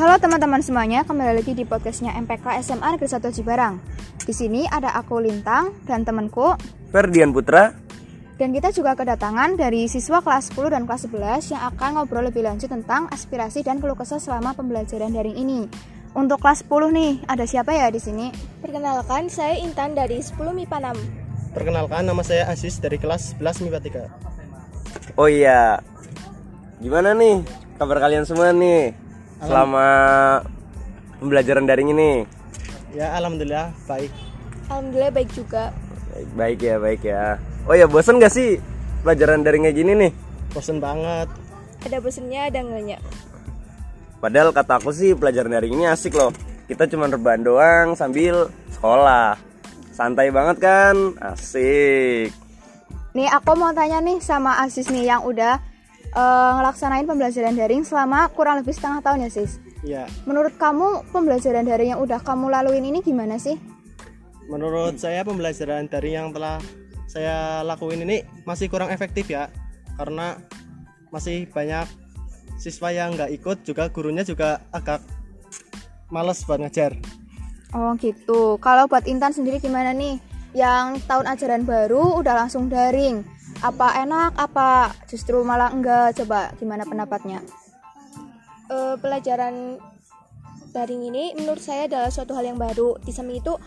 Halo teman-teman semuanya, kembali lagi di podcastnya MPK SMA Negeri 1 Cibarang. Di sini ada aku Lintang dan temanku Ferdian Putra. dan kita juga kedatangan dari siswa kelas 10 dan kelas 11 yang akan ngobrol lebih lanjut tentang aspirasi dan keluh kesah selama pembelajaran daring ini. Untuk kelas 10 nih, ada siapa ya di sini? Perkenalkan, saya Intan dari 10 MIPA 6. Perkenalkan, nama saya Aziz dari kelas 11 MIPA 3. Oh iya, gimana nih kabar kalian semua nih selama pembelajaran daring ini? Ya, alhamdulillah baik. Alhamdulillah baik juga. Baik, baik ya, baik ya. Oh ya, bosan gak sih pelajaran daring kayak gini nih? Bosen banget. Ada bosennya, ada enggaknya. Padahal kata aku sih pelajaran daring ini asik loh. Kita cuma rebahan doang sambil sekolah. Santai banget kan? Asik. Nih aku mau tanya nih sama Asis nih yang udah eh, ngelaksanain pembelajaran daring selama kurang lebih setengah tahun ya Sis. Ya, Menurut kamu pembelajaran daring yang udah kamu laluin ini gimana sih? menurut saya pembelajaran dari yang telah saya lakuin ini masih kurang efektif ya. Karena masih banyak siswa yang nggak ikut juga gurunya juga agak males buat ngajar. Oh gitu. Kalau buat Intan sendiri gimana nih? Yang tahun ajaran baru udah langsung daring. Apa enak? Apa justru malah enggak? Coba gimana pendapatnya? Eh, pelajaran daring ini menurut saya adalah suatu hal yang baru. Di samping itu,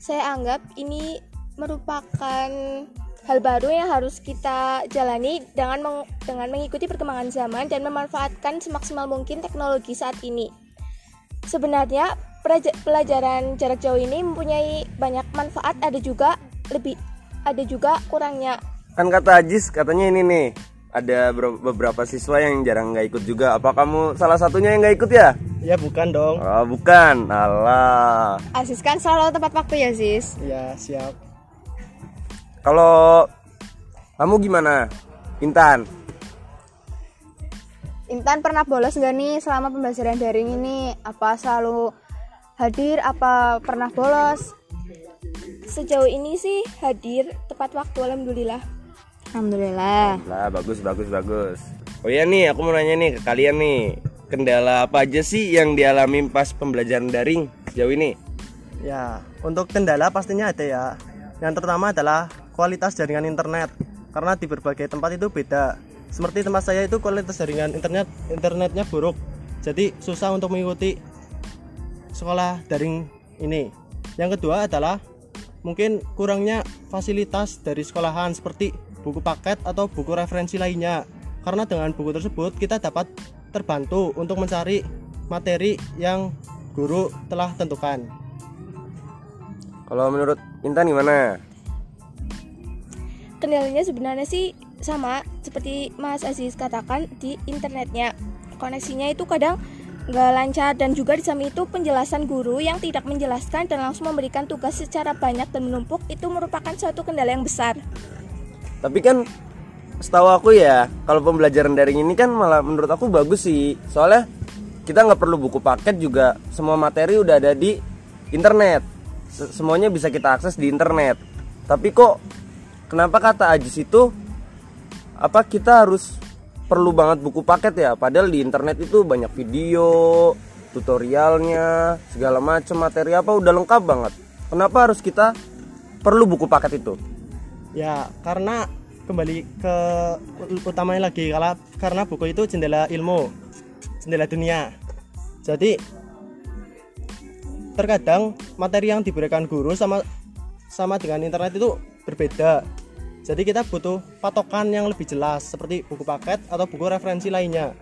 saya anggap ini merupakan hal baru yang harus kita jalani dengan meng- dengan mengikuti perkembangan zaman dan memanfaatkan semaksimal mungkin teknologi saat ini. Sebenarnya pelaja- pelajaran jarak jauh ini mempunyai banyak manfaat, ada juga lebih ada juga kurangnya. Kan kata Ajis katanya ini nih ada ber- beberapa siswa yang jarang nggak ikut juga. Apa kamu salah satunya yang nggak ikut ya? Ya bukan dong. Oh bukan, alah. Asis kan selalu tepat waktu ya Sis. Ya, siap. Kalau kamu gimana, Intan? Intan pernah bolos nggak nih selama pembelajaran daring ini? Apa selalu hadir? Apa pernah bolos? Sejauh ini sih hadir tepat waktu alhamdulillah. Alhamdulillah. Lah bagus bagus bagus. Oh ya nih, aku mau nanya nih ke kalian nih, kendala apa aja sih yang dialami pas pembelajaran daring sejauh ini? Ya, untuk kendala pastinya ada ya. Yang pertama adalah kualitas jaringan internet. Karena di berbagai tempat itu beda. Seperti tempat saya itu kualitas jaringan internet internetnya buruk. Jadi susah untuk mengikuti sekolah daring ini. Yang kedua adalah mungkin kurangnya fasilitas dari sekolahan seperti buku paket atau buku referensi lainnya. Karena dengan buku tersebut kita dapat terbantu untuk mencari materi yang guru telah tentukan. Kalau menurut Intan gimana? Kendalanya sebenarnya sih sama seperti Mas Aziz katakan di internetnya. Koneksinya itu kadang nggak lancar dan juga di samping itu penjelasan guru yang tidak menjelaskan dan langsung memberikan tugas secara banyak dan menumpuk itu merupakan suatu kendala yang besar. Tapi kan setahu aku ya, kalau pembelajaran daring ini kan malah menurut aku bagus sih. Soalnya kita nggak perlu buku paket juga, semua materi udah ada di internet. Se- Semuanya bisa kita akses di internet. Tapi kok kenapa kata Ajis itu apa kita harus perlu banget buku paket ya? Padahal di internet itu banyak video, tutorialnya, segala macam materi apa udah lengkap banget. Kenapa harus kita perlu buku paket itu? Ya, karena kembali ke utamanya lagi kalau karena buku itu jendela ilmu, jendela dunia. Jadi terkadang materi yang diberikan guru sama sama dengan internet itu berbeda. Jadi kita butuh patokan yang lebih jelas seperti buku paket atau buku referensi lainnya.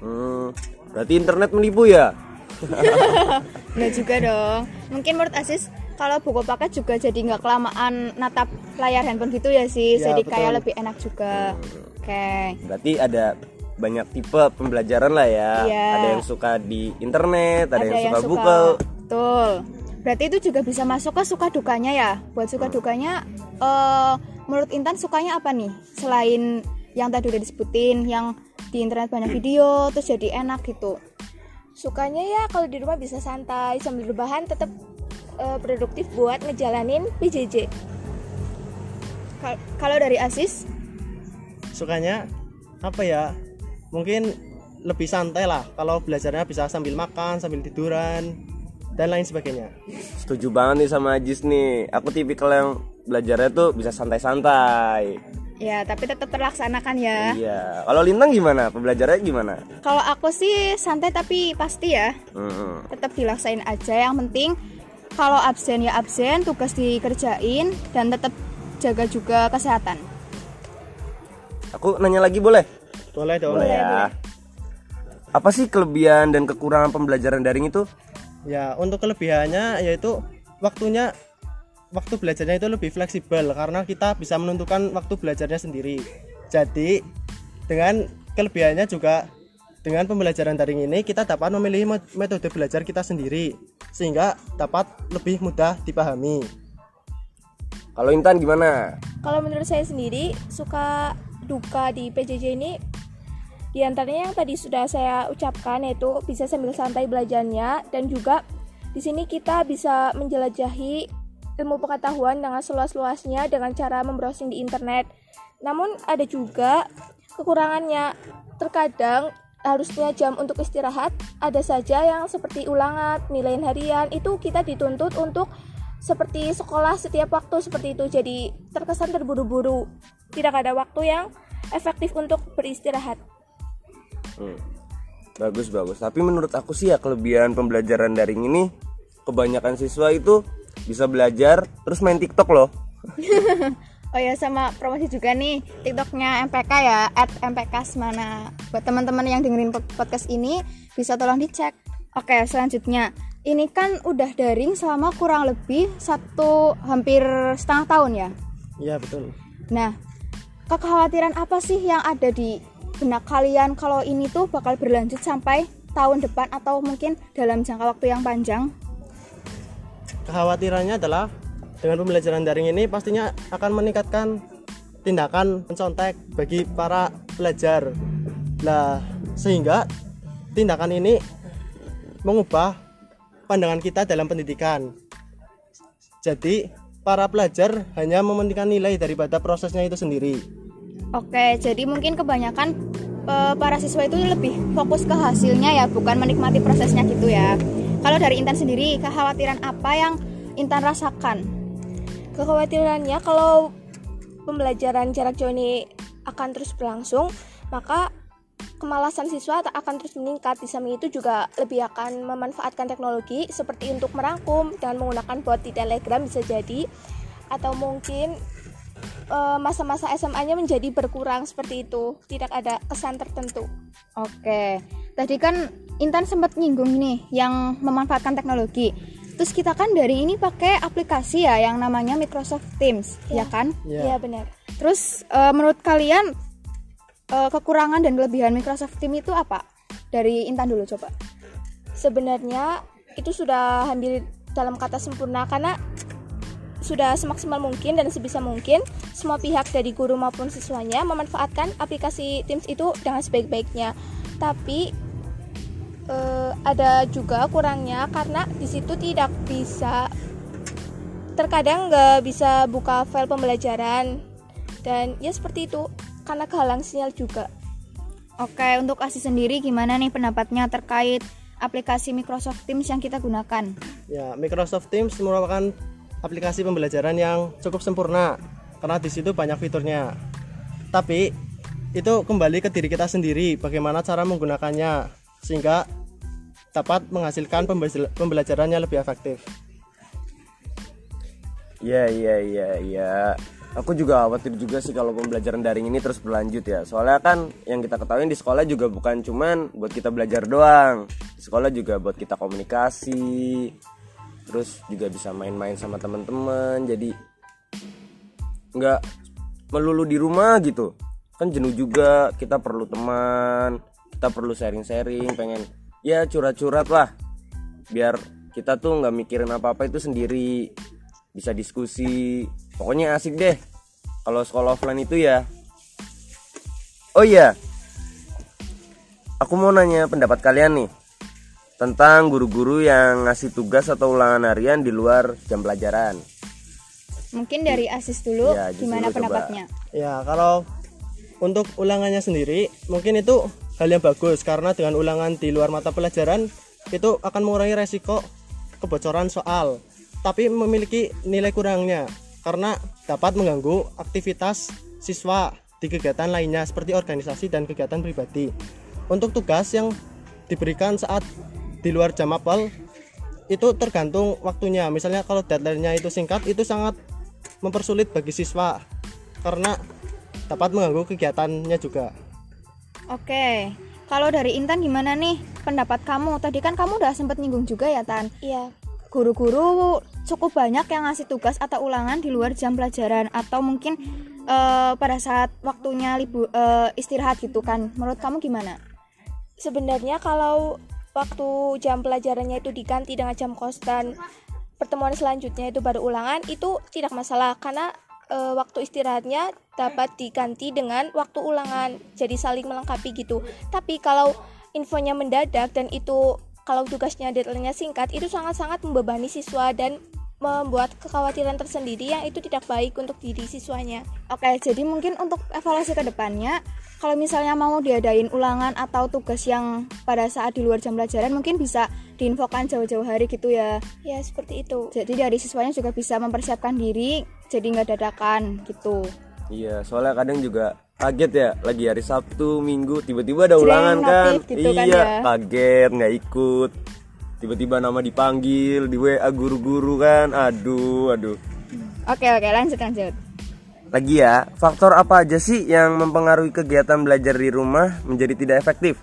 Hmm, berarti internet menipu ya? Nggak juga dong. Mungkin menurut Asis kalau buku paket juga jadi nggak kelamaan natap layar handphone gitu ya sih. Ya, jadi betul. kayak lebih enak juga. Oke. Berarti ada banyak tipe pembelajaran lah ya. Iya. Ada yang suka di internet, ada, yang, suka buku. Betul. Berarti itu juga bisa masuk ke suka dukanya ya. Buat suka dukanya eh menurut Intan sukanya apa nih? Selain yang tadi udah disebutin yang di internet banyak video terus jadi enak gitu. Sukanya ya kalau di rumah bisa santai sambil rebahan tetap eh, produktif buat ngejalanin PJJ. Kal- Kalau dari Asis Sukanya apa ya? Mungkin lebih santai lah kalau belajarnya bisa sambil makan sambil tiduran dan lain sebagainya Setuju banget nih sama Ajis nih. Aku tipikal yang belajarnya tuh bisa santai-santai. Ya, tapi tetap terlaksanakan ya. Iya. Kalau Lintang gimana? Pembelajarannya gimana? Kalau aku sih santai tapi pasti ya. Hmm. Tetap dilaksain aja. Yang penting kalau absen ya absen, tugas dikerjain dan tetap jaga juga kesehatan. Aku nanya lagi boleh? boleh dong Boleh ya. Apa sih kelebihan dan kekurangan pembelajaran daring itu? ya untuk kelebihannya yaitu waktunya waktu belajarnya itu lebih fleksibel karena kita bisa menentukan waktu belajarnya sendiri jadi dengan kelebihannya juga dengan pembelajaran daring ini kita dapat memilih met- metode belajar kita sendiri sehingga dapat lebih mudah dipahami Kalau Intan gimana? Kalau menurut saya sendiri suka duka di PJJ ini di antaranya yang tadi sudah saya ucapkan yaitu bisa sambil santai belajarnya dan juga di sini kita bisa menjelajahi ilmu pengetahuan dengan seluas-luasnya dengan cara membrowsing di internet. Namun ada juga kekurangannya. Terkadang harus punya jam untuk istirahat, ada saja yang seperti ulangan, nilai harian itu kita dituntut untuk seperti sekolah setiap waktu seperti itu. Jadi terkesan terburu-buru. Tidak ada waktu yang efektif untuk beristirahat. Hmm. Bagus bagus. Tapi menurut aku sih ya kelebihan pembelajaran daring ini kebanyakan siswa itu bisa belajar terus main TikTok loh. Oh ya sama promosi juga nih TikToknya MPK ya at MPK Semana. Buat teman-teman yang dengerin pod- podcast ini bisa tolong dicek. Oke selanjutnya. Ini kan udah daring selama kurang lebih satu hampir setengah tahun ya? Iya betul. Nah kekhawatiran apa sih yang ada di benak kalian kalau ini tuh bakal berlanjut sampai tahun depan atau mungkin dalam jangka waktu yang panjang? Kekhawatirannya adalah dengan pembelajaran daring ini pastinya akan meningkatkan tindakan mencontek bagi para pelajar. Nah, sehingga tindakan ini mengubah pandangan kita dalam pendidikan. Jadi, para pelajar hanya mementingkan nilai daripada prosesnya itu sendiri. Oke, jadi mungkin kebanyakan eh, para siswa itu lebih fokus ke hasilnya ya, bukan menikmati prosesnya gitu ya. Kalau dari Intan sendiri, kekhawatiran apa yang Intan rasakan? Kekhawatirannya kalau pembelajaran jarak jauh ini akan terus berlangsung, maka kemalasan siswa tak akan terus meningkat. Di samping itu juga lebih akan memanfaatkan teknologi seperti untuk merangkum dengan menggunakan bot di Telegram bisa jadi atau mungkin eh, masa-masa SMA-nya menjadi berkurang seperti itu. Tidak ada kesan tertentu. Oke, tadi kan Intan sempat nyinggung nih yang memanfaatkan teknologi. Terus kita kan dari ini pakai aplikasi ya yang namanya Microsoft Teams, ya, Ya. kan? Iya benar. Terus eh, menurut kalian eh, kekurangan dan kelebihan Microsoft Teams itu apa? Dari Intan dulu coba. sebenarnya itu sudah hampir dalam kata sempurna karena sudah semaksimal mungkin dan sebisa mungkin semua pihak dari guru maupun siswanya memanfaatkan aplikasi Teams itu dengan sebaik-baiknya. Tapi eh, ada juga kurangnya karena di situ tidak bisa terkadang nggak bisa buka file pembelajaran dan ya seperti itu karena kehalang sinyal juga. Oke, untuk Asi sendiri gimana nih pendapatnya terkait aplikasi Microsoft Teams yang kita gunakan? Ya, Microsoft Teams merupakan aplikasi pembelajaran yang cukup sempurna karena di situ banyak fiturnya. Tapi itu kembali ke diri kita sendiri bagaimana cara menggunakannya sehingga dapat menghasilkan pembelajar- pembelajarannya lebih efektif. Iya iya iya iya. Aku juga khawatir juga sih kalau pembelajaran daring ini terus berlanjut ya. Soalnya kan yang kita ketahui di sekolah juga bukan cuman buat kita belajar doang. Di sekolah juga buat kita komunikasi. Terus juga bisa main-main sama teman-teman. Jadi nggak melulu di rumah gitu. Kan jenuh juga. Kita perlu teman. Kita perlu sharing-sharing. Pengen ya curhat-curhat lah. Biar kita tuh nggak mikirin apa-apa itu sendiri bisa diskusi pokoknya asik deh kalau sekolah offline itu ya oh iya aku mau nanya pendapat kalian nih tentang guru-guru yang ngasih tugas atau ulangan harian di luar jam pelajaran Mungkin dari Asis dulu Ya, gimana dulu coba. pendapatnya? Ya, kalau untuk ulangannya sendiri mungkin itu hal yang bagus karena dengan ulangan di luar mata pelajaran itu akan mengurangi resiko kebocoran soal tapi memiliki nilai kurangnya karena dapat mengganggu aktivitas siswa di kegiatan lainnya seperti organisasi dan kegiatan pribadi. Untuk tugas yang diberikan saat di luar jam apel itu tergantung waktunya. Misalnya kalau deadline-nya itu singkat itu sangat mempersulit bagi siswa karena dapat mengganggu kegiatannya juga. Oke, kalau dari Intan gimana nih pendapat kamu? Tadi kan kamu udah sempet nyinggung juga ya Tan. Iya. Guru-guru cukup banyak yang ngasih tugas atau ulangan di luar jam pelajaran atau mungkin eh, pada saat waktunya libu eh, istirahat gitu kan. Menurut kamu gimana? Sebenarnya kalau waktu jam pelajarannya itu diganti dengan jam kos dan pertemuan selanjutnya itu baru ulangan itu tidak masalah karena e, waktu istirahatnya dapat diganti dengan waktu ulangan jadi saling melengkapi gitu. Tapi kalau infonya mendadak dan itu kalau tugasnya deadline-nya singkat itu sangat-sangat membebani siswa dan membuat kekhawatiran tersendiri yang itu tidak baik untuk diri siswanya. Oke, jadi mungkin untuk evaluasi ke depannya, kalau misalnya mau diadain ulangan atau tugas yang pada saat di luar jam pelajaran mungkin bisa diinfokan jauh-jauh hari gitu ya. ya seperti itu Jadi dari siswanya juga bisa mempersiapkan diri, jadi nggak dadakan gitu. Iya, soalnya kadang juga kaget ya, lagi hari Sabtu, Minggu, tiba-tiba ada Jreng, ulangan kan. gitu kan iya, ya. kaget nggak ikut. Tiba-tiba nama dipanggil di WA guru-guru kan. Aduh, aduh. Oke oke lanjut lanjut. Lagi ya, faktor apa aja sih yang mempengaruhi kegiatan belajar di rumah menjadi tidak efektif?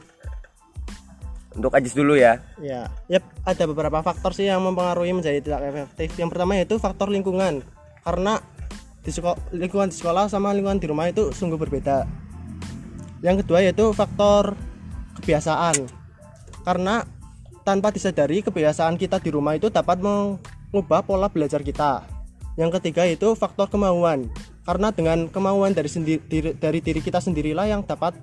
Untuk Ajis dulu ya. Ya, yep, ada beberapa faktor sih yang mempengaruhi menjadi tidak efektif. Yang pertama yaitu faktor lingkungan. Karena di sekolah, lingkungan di sekolah sama lingkungan di rumah itu sungguh berbeda. Yang kedua yaitu faktor kebiasaan. Karena tanpa disadari kebiasaan kita di rumah itu dapat mengubah pola belajar kita. Yang ketiga yaitu faktor kemauan. Karena dengan kemauan dari sendiri diri- dari diri kita sendirilah yang dapat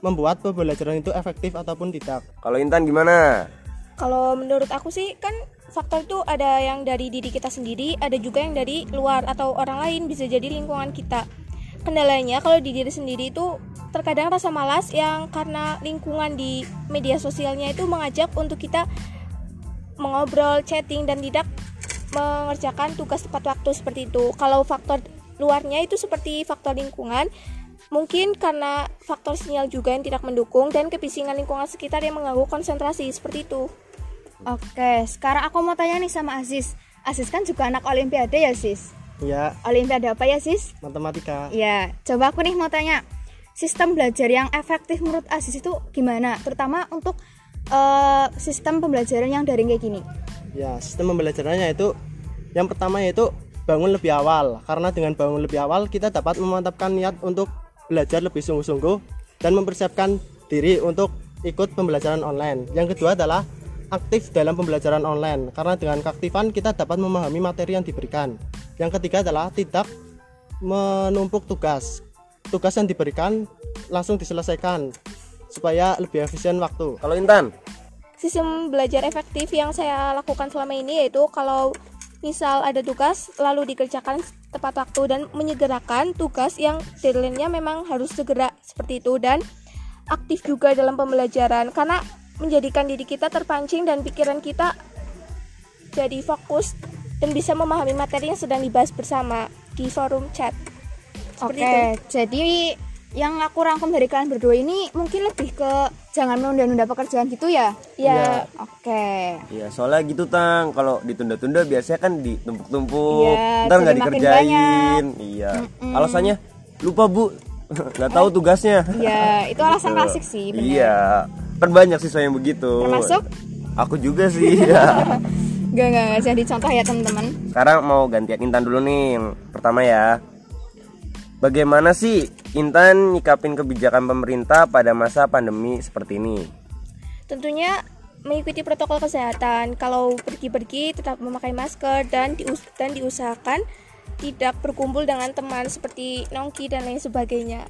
membuat pembelajaran itu efektif ataupun tidak. Kalau Intan gimana? Kalau menurut aku sih kan faktor itu ada yang dari diri kita sendiri, ada juga yang dari luar atau orang lain bisa jadi lingkungan kita. Kendalanya kalau di diri sendiri itu terkadang rasa malas yang karena lingkungan di media sosialnya itu mengajak untuk kita mengobrol, chatting dan tidak mengerjakan tugas tepat waktu seperti itu. Kalau faktor luarnya itu seperti faktor lingkungan, mungkin karena faktor sinyal juga yang tidak mendukung dan kebisingan lingkungan sekitar yang mengganggu konsentrasi seperti itu. Oke, sekarang aku mau tanya nih sama Aziz. Aziz kan juga anak Olimpiade ya sis. Ya, Olimpiade apa ya sis? matematika. Ya, coba aku nih mau tanya. Sistem belajar yang efektif menurut Aziz itu gimana? Terutama untuk eh, sistem pembelajaran yang daring kayak gini. Ya, sistem pembelajarannya itu yang pertama yaitu bangun lebih awal. Karena dengan bangun lebih awal kita dapat memantapkan niat untuk belajar lebih sungguh-sungguh dan mempersiapkan diri untuk ikut pembelajaran online. Yang kedua adalah aktif dalam pembelajaran online karena dengan keaktifan kita dapat memahami materi yang diberikan. Yang ketiga adalah tidak menumpuk tugas. Tugas yang diberikan langsung diselesaikan supaya lebih efisien waktu. Kalau Intan? Sistem belajar efektif yang saya lakukan selama ini yaitu kalau misal ada tugas lalu dikerjakan tepat waktu dan menyegerakan tugas yang deadline-nya memang harus segera seperti itu dan aktif juga dalam pembelajaran karena menjadikan diri kita terpancing dan pikiran kita jadi fokus dan bisa memahami materi yang sedang dibahas bersama di forum chat. Seperti Oke, itu. jadi yang aku rangkum dari kalian berdua ini mungkin lebih ke jangan menunda-nunda pekerjaan gitu ya? Ya, Oke. Iya, soalnya gitu Tang. Kalau ditunda-tunda biasanya kan ditumpuk-tumpuk. Iya, Ntar nggak dikerjain. Iya. Alasannya lupa Bu. nggak tahu tugasnya. Ya, itu alasan Gitu. klasik sih, bener. Iya. Kan banyak siswa yang begitu. Termasuk? Aku juga sih. ya. Gak, gak, gak jadi contoh ya teman-teman. Sekarang mau gantian Intan dulu nih. Yang Pertama ya. Bagaimana sih Intan nyikapin kebijakan pemerintah pada masa pandemi seperti ini? tentunya mengikuti protokol kesehatan. Kalau pergi-pergi tetap memakai masker dan dius dan diusahakan tidak berkumpul dengan teman seperti nongki dan lain sebagainya.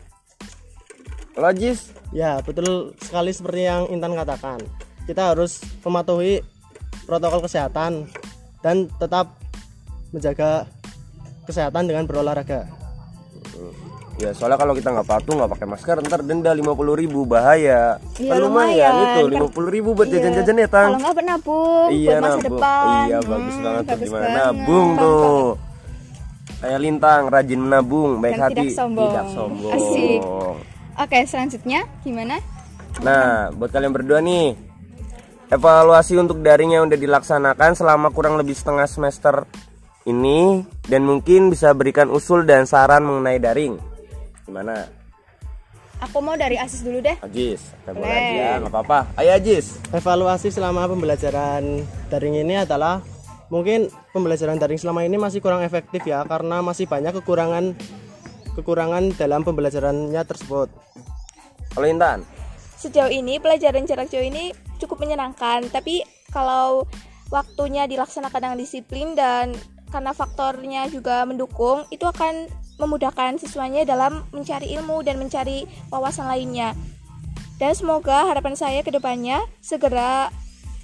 Ajis? Ya, betul sekali seperti yang Intan katakan. Kita harus mematuhi protokol kesehatan dan tetap menjaga kesehatan dengan berolahraga. Ya soalnya kalau kita nggak patuh nggak pakai masker ntar denda lima puluh ribu bahaya. Iya, Kan lumayan. itu Kan- lima puluh ribu buat Iya. jajan-jajan ya tang. Kalau nggak buat nabung Iya buat masa nabung. depan. Iya bagus Hmm, banget tuh bagus gimana banget. nabung tuh. Kayak lintang rajin menabung baik Dan hati tidak sombong. tidak sombong. Asik. Oke, selanjutnya gimana? Nah, buat kalian berdua nih, evaluasi untuk daring yang udah dilaksanakan selama kurang lebih setengah semester ini dan mungkin bisa berikan usul dan saran mengenai daring. Gimana? Aku mau dari Asis dulu deh. Ajis, Boleh. aja, nggak apa-apa. Ayo Ajis. Evaluasi selama pembelajaran daring ini adalah mungkin pembelajaran daring selama ini masih kurang efektif ya karena masih banyak kekurangan kekurangan dalam pembelajarannya tersebut. Kalau Intan, Sejauh ini pelajaran jarak jauh ini cukup menyenangkan, tapi kalau waktunya dilaksanakan dengan disiplin dan karena faktornya juga mendukung, itu akan memudahkan siswanya dalam mencari ilmu dan mencari wawasan lainnya. Dan semoga harapan saya ke depannya segera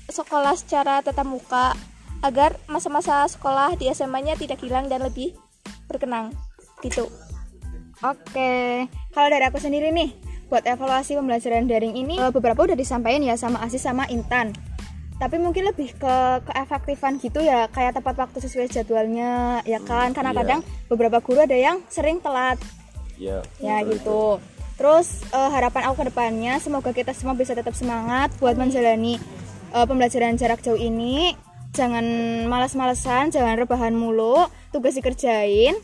sekolah secara tatap muka agar masa-masa sekolah di SMA-nya tidak hilang dan lebih berkenang. Gitu. Oke, kalau dari aku sendiri nih, buat evaluasi pembelajaran daring ini eh, beberapa udah disampaikan ya sama Asis sama Intan. Tapi mungkin lebih ke keefektifan gitu ya, kayak tepat waktu sesuai jadwalnya, ya kan? Karena iya. kadang beberapa guru ada yang sering telat, ya. ya gitu. Terus eh, harapan aku ke depannya semoga kita semua bisa tetap semangat buat menjalani eh, pembelajaran jarak jauh ini. Jangan malas-malesan, jangan rebahan mulu, tugas dikerjain.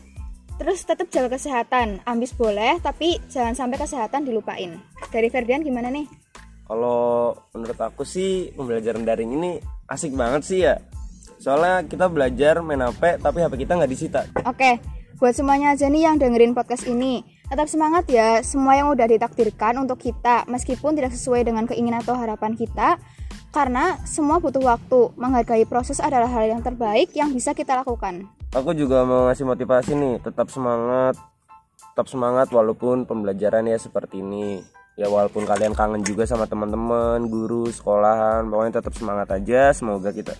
Terus tetap jaga kesehatan, ambis boleh, tapi jangan sampai kesehatan dilupain. Dari Ferdian gimana nih? Kalau menurut aku sih pembelajaran daring ini asik banget sih ya. Soalnya kita belajar main HP tapi HP kita nggak disita. Oke, buat semuanya aja nih yang dengerin podcast ini, tetap semangat ya. Semua yang udah ditakdirkan untuk kita, meskipun tidak sesuai dengan keinginan atau harapan kita, karena semua butuh waktu. Menghargai proses adalah hal yang terbaik yang bisa kita lakukan. Aku juga mau ngasih motivasi nih, tetap semangat, tetap semangat walaupun pembelajaran ya seperti ini. Ya walaupun kalian kangen juga sama teman-teman, guru, sekolahan, pokoknya tetap semangat aja. Semoga kita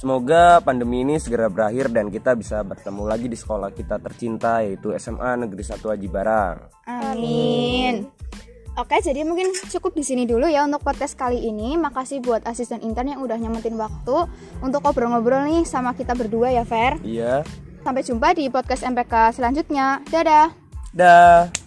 Semoga pandemi ini segera berakhir dan kita bisa bertemu lagi di sekolah kita tercinta yaitu SMA Negeri 1 Aji Barang. Amin. Oke, jadi mungkin cukup di sini dulu ya untuk podcast kali ini. Makasih buat asisten intern yang udah nyempetin waktu untuk ngobrol-ngobrol nih sama kita berdua ya, Fer. Iya. Sampai jumpa di podcast MPK selanjutnya. Dadah. Dah.